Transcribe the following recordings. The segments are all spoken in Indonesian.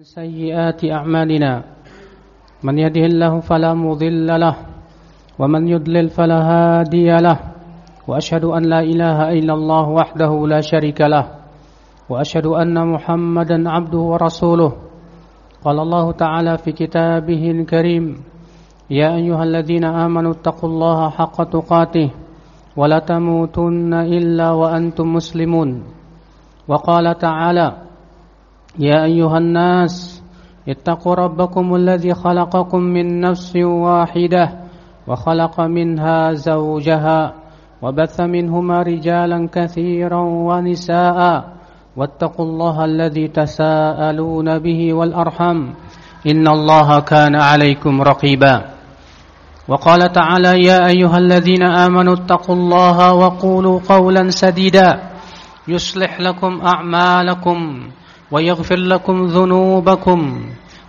من سيئات أعمالنا. من يده الله فلا مضل له ومن يضلل فلا هادي له. وأشهد أن لا إله إلا الله وحده لا شريك له. وأشهد أن محمدا عبده ورسوله. قال الله تعالى في كتابه الكريم يا أيها الذين آمنوا اتقوا الله حق تقاته ولا تموتن إلا وأنتم مسلمون. وقال تعالى يا أيها الناس اتقوا ربكم الذي خلقكم من نفس واحدة وخلق منها زوجها وبث منهما رجالا كثيرا ونساء. واتقوا الله الذي تساءلون به والأرحم. إن الله كان عليكم رقيبا. وقال تعالى يا أيها الذين آمنوا اتقوا الله وقولوا قولا سديدا. يصلح لكم أعمالكم. ويغفر لكم ذنوبكم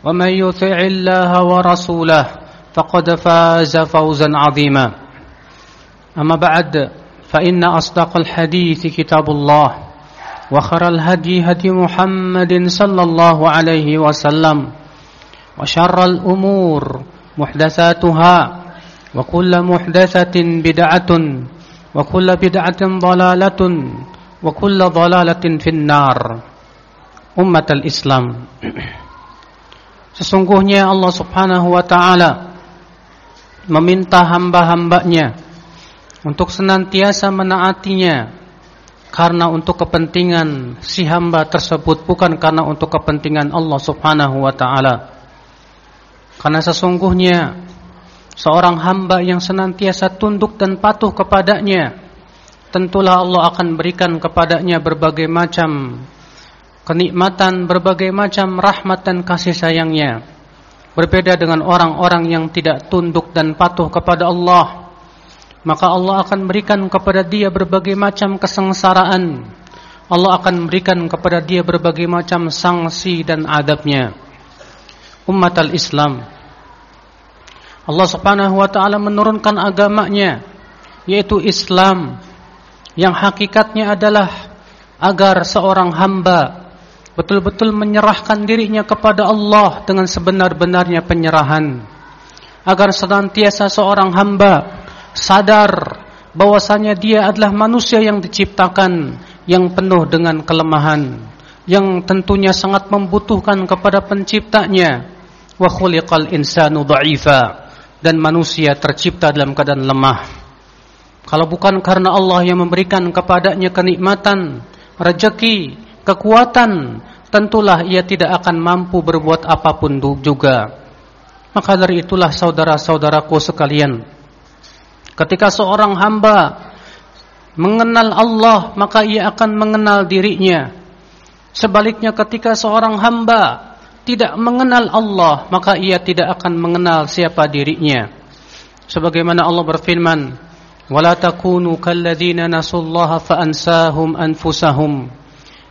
ومن يطع الله ورسوله فقد فاز فوزا عظيما. أما بعد فإن أصدق الحديث كتاب الله وخر الهدي هدي محمد صلى الله عليه وسلم وشر الأمور محدثاتها وكل محدثة بدعة وكل بدعة ضلالة وكل ضلالة في النار. Umat al-Islam Sesungguhnya Allah subhanahu wa ta'ala Meminta hamba-hambanya Untuk senantiasa menaatinya Karena untuk kepentingan si hamba tersebut Bukan karena untuk kepentingan Allah subhanahu wa ta'ala. Karena sesungguhnya Seorang hamba yang senantiasa tunduk dan patuh kepadanya Tentulah Allah akan berikan kepadanya berbagai macam kenikmatan berbagai macam rahmat dan kasih sayangnya berbeda dengan orang-orang yang tidak tunduk dan patuh kepada Allah. Maka Allah akan berikan kepada dia berbagai macam kesengsaraan. Allah akan berikan kepada dia berbagai macam sanksi dan adabnya. Umat al-Islam. Allah subhanahu wa ta'ala menurunkan agamanya yaitu Islam yang hakikatnya adalah agar seorang hamba betul-betul menyerahkan dirinya kepada Allah dengan sebenar-benarnya penyerahan. Agar senantiasa seorang hamba sadar bahwasanya dia adalah manusia yang diciptakan yang penuh dengan kelemahan yang tentunya sangat membutuhkan kepada penciptanya. Wa khuliqal insanu dha'ifa. Dan manusia tercipta dalam keadaan lemah. Kalau bukan karena Allah yang memberikan kepadanya kenikmatan rezeki kekuatan, tentulah ia tidak akan mampu berbuat apa pun juga. Maka dari itulah saudara-saudaraku sekalian, ketika seorang hamba mengenal Allah, maka ia akan mengenal dirinya. Sebaliknya ketika seorang hamba tidak mengenal Allah, maka ia tidak akan mengenal siapa dirinya. Sebagaimana Allah berfirman, "Wala takunu kalladzina nasullaha fa ansahum anfusahum."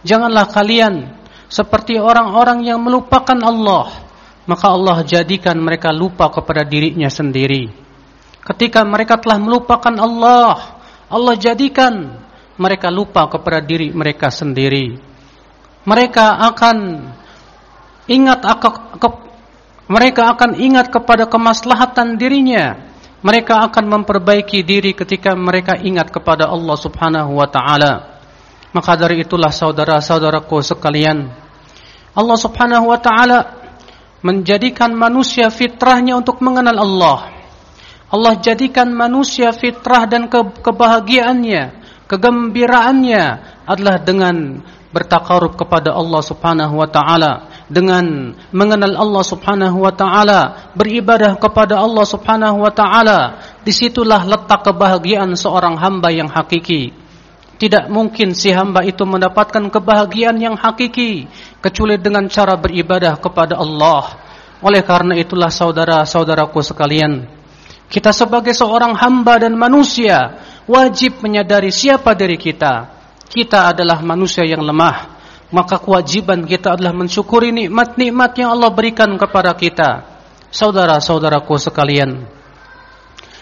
Janganlah kalian seperti orang-orang yang melupakan Allah, maka Allah jadikan mereka lupa kepada dirinya sendiri. Ketika mereka telah melupakan Allah, Allah jadikan mereka lupa kepada diri mereka sendiri. Mereka akan ingat mereka akan ingat kepada kemaslahatan dirinya. Mereka akan memperbaiki diri ketika mereka ingat kepada Allah Subhanahu wa taala. Maka dari itulah saudara-saudaraku sekalian, Allah Subhanahu wa taala menjadikan manusia fitrahnya untuk mengenal Allah. Allah jadikan manusia fitrah dan ke kebahagiaannya, kegembiraannya adalah dengan bertakarub kepada Allah Subhanahu wa taala, dengan mengenal Allah Subhanahu wa taala, beribadah kepada Allah Subhanahu wa taala. Di situlah letak kebahagiaan seorang hamba yang hakiki. Tidak mungkin si hamba itu mendapatkan kebahagiaan yang hakiki kecuali dengan cara beribadah kepada Allah. Oleh karena itulah saudara-saudaraku sekalian, kita sebagai seorang hamba dan manusia wajib menyadari siapa diri kita. Kita adalah manusia yang lemah, maka kewajiban kita adalah mensyukuri nikmat-nikmat yang Allah berikan kepada kita. Saudara-saudaraku sekalian,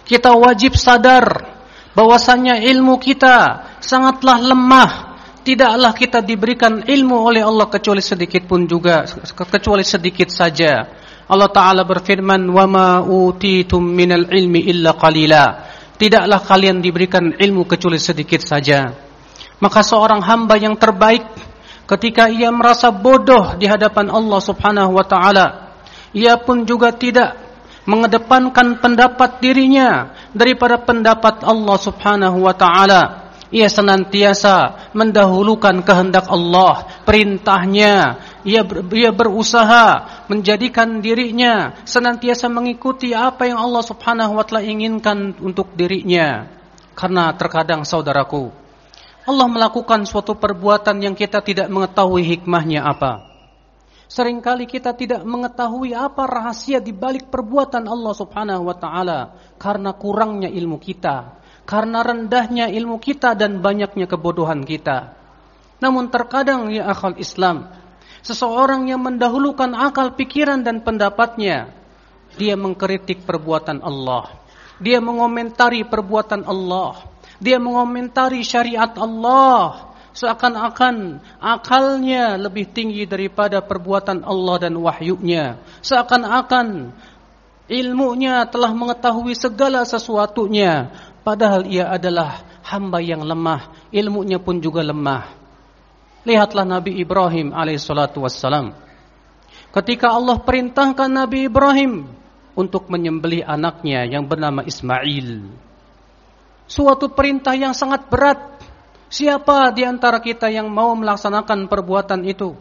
kita wajib sadar bahwasanya ilmu kita sangatlah lemah, tidaklah kita diberikan ilmu oleh Allah kecuali sedikit pun juga kecuali sedikit saja. Allah taala berfirman, "Wa ma utitum minal ilmi illa qalila." Tidaklah kalian diberikan ilmu kecuali sedikit saja. Maka seorang hamba yang terbaik ketika ia merasa bodoh di hadapan Allah Subhanahu wa taala, ia pun juga tidak mengedepankan pendapat dirinya daripada pendapat Allah Subhanahu wa taala ia senantiasa mendahulukan kehendak Allah, perintahnya. Ia, ber, ia berusaha menjadikan dirinya senantiasa mengikuti apa yang Allah subhanahu wa ta'ala inginkan untuk dirinya. Karena terkadang saudaraku, Allah melakukan suatu perbuatan yang kita tidak mengetahui hikmahnya apa. Seringkali kita tidak mengetahui apa rahasia di balik perbuatan Allah Subhanahu wa taala karena kurangnya ilmu kita, karena rendahnya ilmu kita dan banyaknya kebodohan kita. Namun terkadang ya akal Islam, seseorang yang mendahulukan akal pikiran dan pendapatnya, dia mengkritik perbuatan Allah. Dia mengomentari perbuatan Allah. Dia mengomentari syariat Allah. Seakan-akan akalnya lebih tinggi daripada perbuatan Allah dan wahyunya. Seakan-akan ilmunya telah mengetahui segala sesuatunya Padahal ia adalah hamba yang lemah, ilmunya pun juga lemah. Lihatlah Nabi Ibrahim alaihissalatu. Ketika Allah perintahkan Nabi Ibrahim untuk menyembelih anaknya yang bernama Ismail. Suatu perintah yang sangat berat. Siapa di antara kita yang mau melaksanakan perbuatan itu?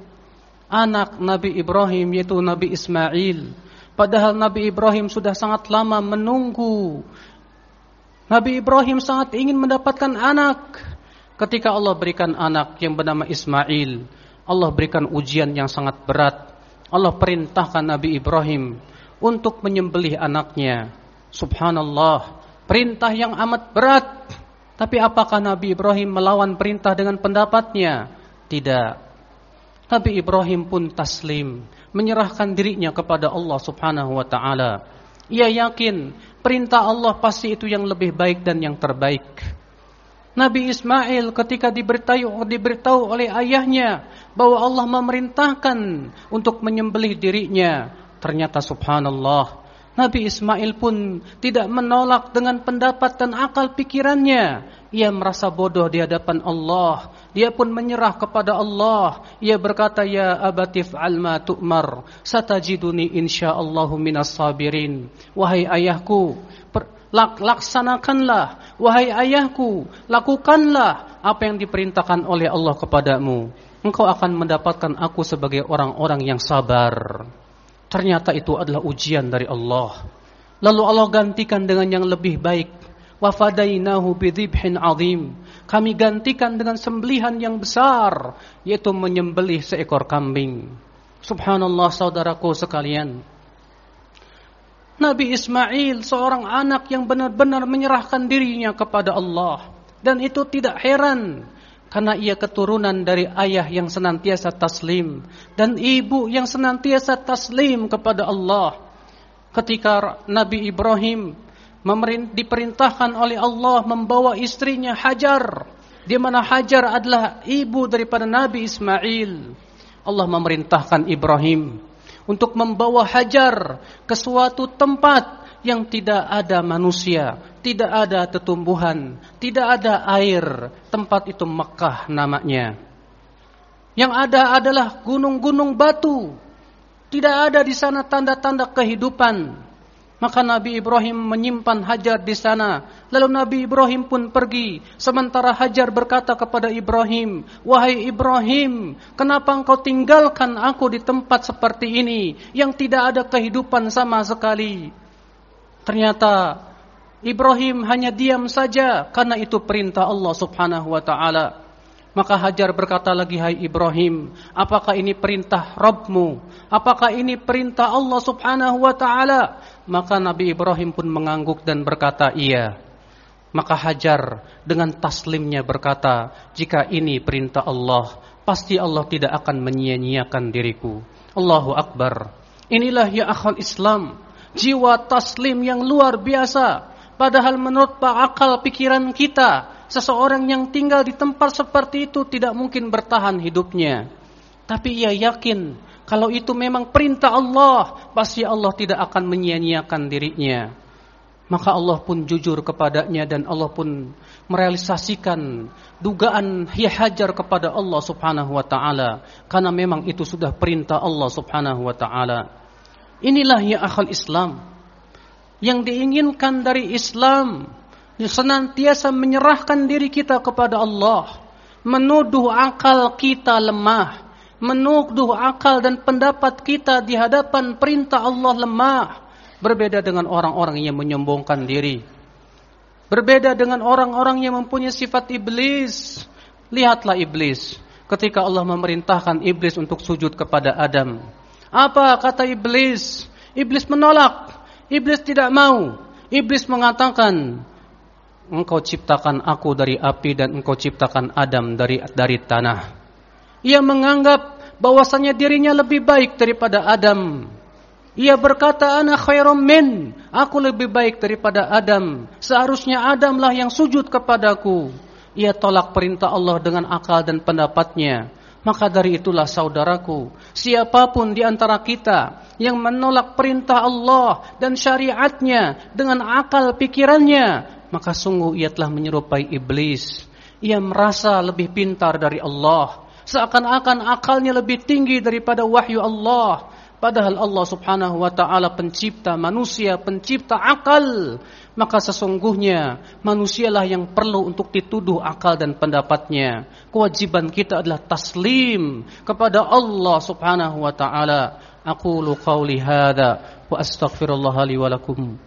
Anak Nabi Ibrahim yaitu Nabi Ismail. Padahal Nabi Ibrahim sudah sangat lama menunggu Nabi Ibrahim sangat ingin mendapatkan anak. Ketika Allah berikan anak yang bernama Ismail, Allah berikan ujian yang sangat berat. Allah perintahkan Nabi Ibrahim untuk menyembelih anaknya. Subhanallah, perintah yang amat berat. Tapi apakah Nabi Ibrahim melawan perintah dengan pendapatnya? Tidak. Nabi Ibrahim pun taslim, menyerahkan dirinya kepada Allah Subhanahu wa taala. Ia yakin perintah Allah pasti itu yang lebih baik dan yang terbaik. Nabi Ismail ketika diberitahu, diberitahu oleh ayahnya bahwa Allah memerintahkan untuk menyembelih dirinya, ternyata subhanallah Nabi Ismail pun tidak menolak dengan pendapat dan akal pikirannya. Ia merasa bodoh di hadapan Allah. Dia pun menyerah kepada Allah. Ia berkata, Ya abatif alma tu'mar. Satajiduni insyaallahu minas sabirin. Wahai ayahku, laksanakanlah. Wahai ayahku, lakukanlah apa yang diperintahkan oleh Allah kepadamu. Engkau akan mendapatkan aku sebagai orang-orang yang sabar. Ternyata itu adalah ujian dari Allah. Lalu Allah gantikan dengan yang lebih baik. Wafadainahu bidhibhin azim. Kami gantikan dengan sembelihan yang besar, yaitu menyembelih seekor kambing. Subhanallah saudaraku sekalian. Nabi Ismail seorang anak yang benar-benar menyerahkan dirinya kepada Allah. Dan itu tidak heran karena ia keturunan dari ayah yang senantiasa taslim dan ibu yang senantiasa taslim kepada Allah. Ketika Nabi Ibrahim diperintahkan oleh Allah membawa istrinya Hajar, di mana Hajar adalah ibu daripada Nabi Ismail. Allah memerintahkan Ibrahim untuk membawa Hajar ke suatu tempat yang tidak ada manusia, tidak ada tetumbuhan, tidak ada air. Tempat itu Mekah namanya. Yang ada adalah gunung-gunung batu. Tidak ada di sana tanda-tanda kehidupan. Maka Nabi Ibrahim menyimpan Hajar di sana. Lalu Nabi Ibrahim pun pergi. Sementara Hajar berkata kepada Ibrahim, Wahai Ibrahim, kenapa engkau tinggalkan aku di tempat seperti ini, yang tidak ada kehidupan sama sekali? Ternyata Ibrahim hanya diam saja karena itu perintah Allah Subhanahu wa taala. Maka Hajar berkata lagi, "Hai Ibrahim, apakah ini perintah Rabbmu? Apakah ini perintah Allah Subhanahu wa taala?" Maka Nabi Ibrahim pun mengangguk dan berkata, "Iya." Maka Hajar dengan taslimnya berkata, "Jika ini perintah Allah, pasti Allah tidak akan menyia-nyiakan diriku." Allahu Akbar. Inilah ya akhul Islam jiwa taslim yang luar biasa. Padahal menurut akal pikiran kita, seseorang yang tinggal di tempat seperti itu tidak mungkin bertahan hidupnya. Tapi ia yakin kalau itu memang perintah Allah, pasti Allah tidak akan menyia-nyiakan dirinya. Maka Allah pun jujur kepadanya dan Allah pun merealisasikan dugaan ia hajar kepada Allah Subhanahu wa taala karena memang itu sudah perintah Allah Subhanahu wa taala. Inilah ya akal Islam yang diinginkan dari Islam senantiasa menyerahkan diri kita kepada Allah, menuduh akal kita lemah, menuduh akal dan pendapat kita di hadapan perintah Allah lemah, berbeda dengan orang-orang yang menyombongkan diri. Berbeda dengan orang-orang yang mempunyai sifat iblis. Lihatlah iblis ketika Allah memerintahkan iblis untuk sujud kepada Adam. Apa kata iblis? Iblis menolak. Iblis tidak mau. Iblis mengatakan, engkau ciptakan aku dari api dan engkau ciptakan Adam dari dari tanah. Ia menganggap bahwasanya dirinya lebih baik daripada Adam. Ia berkata ana khairum min, aku lebih baik daripada Adam. Seharusnya Adamlah yang sujud kepadaku. Ia tolak perintah Allah dengan akal dan pendapatnya. Maka dari itulah saudaraku, siapa pun di antara kita yang menolak perintah Allah dan syariatnya dengan akal pikirannya, maka sungguh ia telah menyerupai iblis. Ia merasa lebih pintar dari Allah. Seakan-akan akalnya lebih tinggi daripada wahyu Allah. Padahal Allah subhanahu wa ta'ala pencipta manusia, pencipta akal. Maka sesungguhnya manusialah yang perlu untuk dituduh akal dan pendapatnya. Kewajiban kita adalah taslim kepada Allah subhanahu wa ta'ala. Aku lu qawli wa astaghfirullah.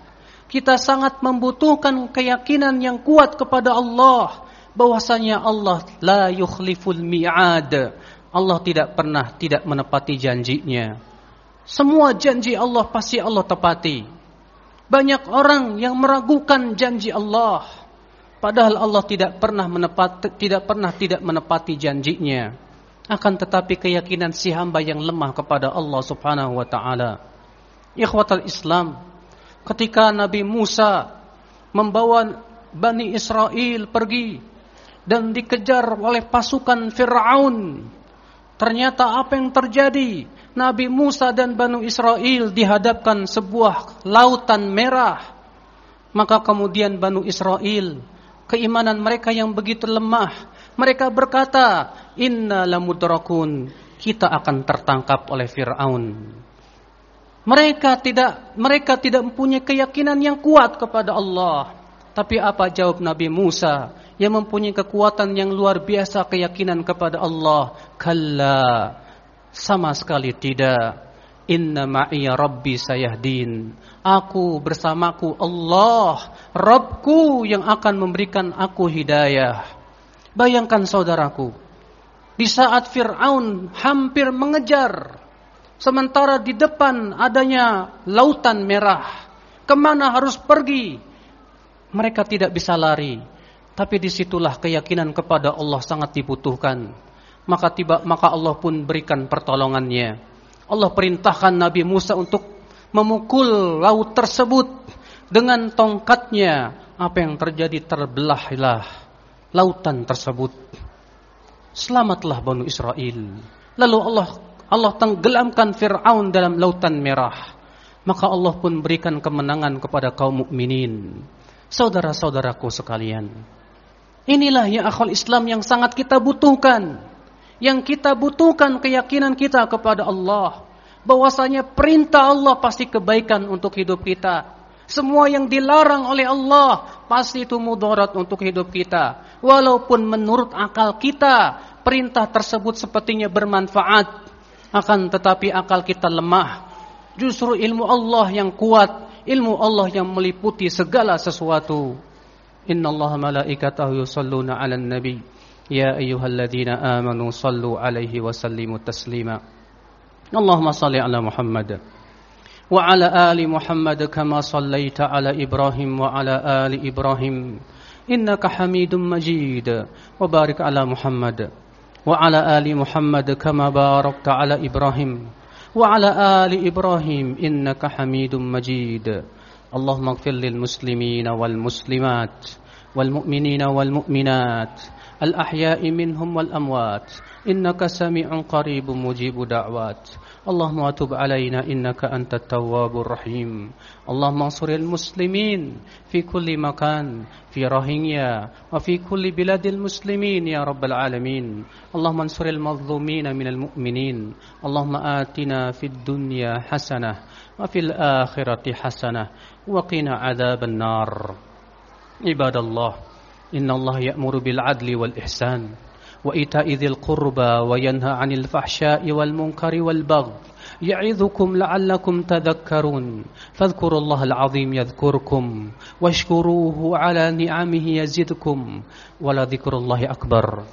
kita sangat membutuhkan keyakinan yang kuat kepada Allah bahwasanya Allah la yukhliful mi'ad. Allah tidak pernah tidak menepati janjinya. Semua janji Allah pasti Allah tepati. Banyak orang yang meragukan janji Allah. Padahal Allah tidak pernah menepati, tidak pernah tidak menepati janjinya. Akan tetapi keyakinan si hamba yang lemah kepada Allah Subhanahu wa taala. Ikhwatal Islam, ketika Nabi Musa membawa Bani Israel pergi dan dikejar oleh pasukan Fir'aun. Ternyata apa yang terjadi? Nabi Musa dan Bani Israel dihadapkan sebuah lautan merah. Maka kemudian Bani Israel, keimanan mereka yang begitu lemah, mereka berkata, "Inna lamudrakun." Kita akan tertangkap oleh Firaun. Mereka tidak mereka tidak mempunyai keyakinan yang kuat kepada Allah. Tapi apa jawab Nabi Musa yang mempunyai kekuatan yang luar biasa keyakinan kepada Allah? Kalla. Sama sekali tidak. Inna ma'iya rabbi sayahdin. Aku bersamaku Allah, Rabbku yang akan memberikan aku hidayah. Bayangkan saudaraku, di saat Fir'aun hampir mengejar Sementara di depan adanya lautan merah. Ke mana harus pergi? Mereka tidak bisa lari. Tapi di situlah keyakinan kepada Allah sangat dibutuhkan. Maka tiba maka Allah pun berikan pertolongannya. Allah perintahkan Nabi Musa untuk memukul laut tersebut dengan tongkatnya. Apa yang terjadi terbelahlah lautan tersebut. Selamatlah Bani Israel. Lalu Allah Allah tenggelamkan Fir'aun dalam lautan merah. Maka Allah pun berikan kemenangan kepada kaum mukminin. Saudara-saudaraku sekalian. Inilah ya akhul Islam yang sangat kita butuhkan. Yang kita butuhkan keyakinan kita kepada Allah. Bahwasanya perintah Allah pasti kebaikan untuk hidup kita. Semua yang dilarang oleh Allah pasti itu mudarat untuk hidup kita. Walaupun menurut akal kita perintah tersebut sepertinya bermanfaat, akan tetapi akal kita lemah. Justru ilmu Allah yang kuat, ilmu Allah yang meliputi segala sesuatu. Inna Allah malaikatahu yusalluna ala nabi. Ya ayyuhalladzina amanu sallu alaihi wa sallimu taslima. Allahumma salli ala Muhammad. وعلى آل محمد كما صليت على إبراهيم وعلى آل إبراهيم إنك حميد مجيد وبارك على محمد وعلى آل محمد كما باركت على إبراهيم وعلى آل إبراهيم إنك حميد مجيد. اللهم اغفر للمسلمين والمسلمات والمؤمنين والمؤمنات الأحياء منهم والأموات. إنك سميع قريب مجيب دعوات. اللهم تب علينا إنك أنت التواب الرحيم. اللهم انصر المسلمين في كل مكان في روهينيا وفي كل بلاد المسلمين يا رب العالمين. اللهم انصر المظلومين من المؤمنين. اللهم آتنا في الدنيا حسنة وفي الآخرة حسنة وقنا عذاب النار. عباد الله إن الله يأمر بالعدل والإحسان. وإيتاء ذي القربى وينهى عن الفحشاء والمنكر والبغي يعظكم لعلكم تذكرون فاذكروا الله العظيم يذكركم واشكروه على نعمه يزدكم ولذكر الله أكبر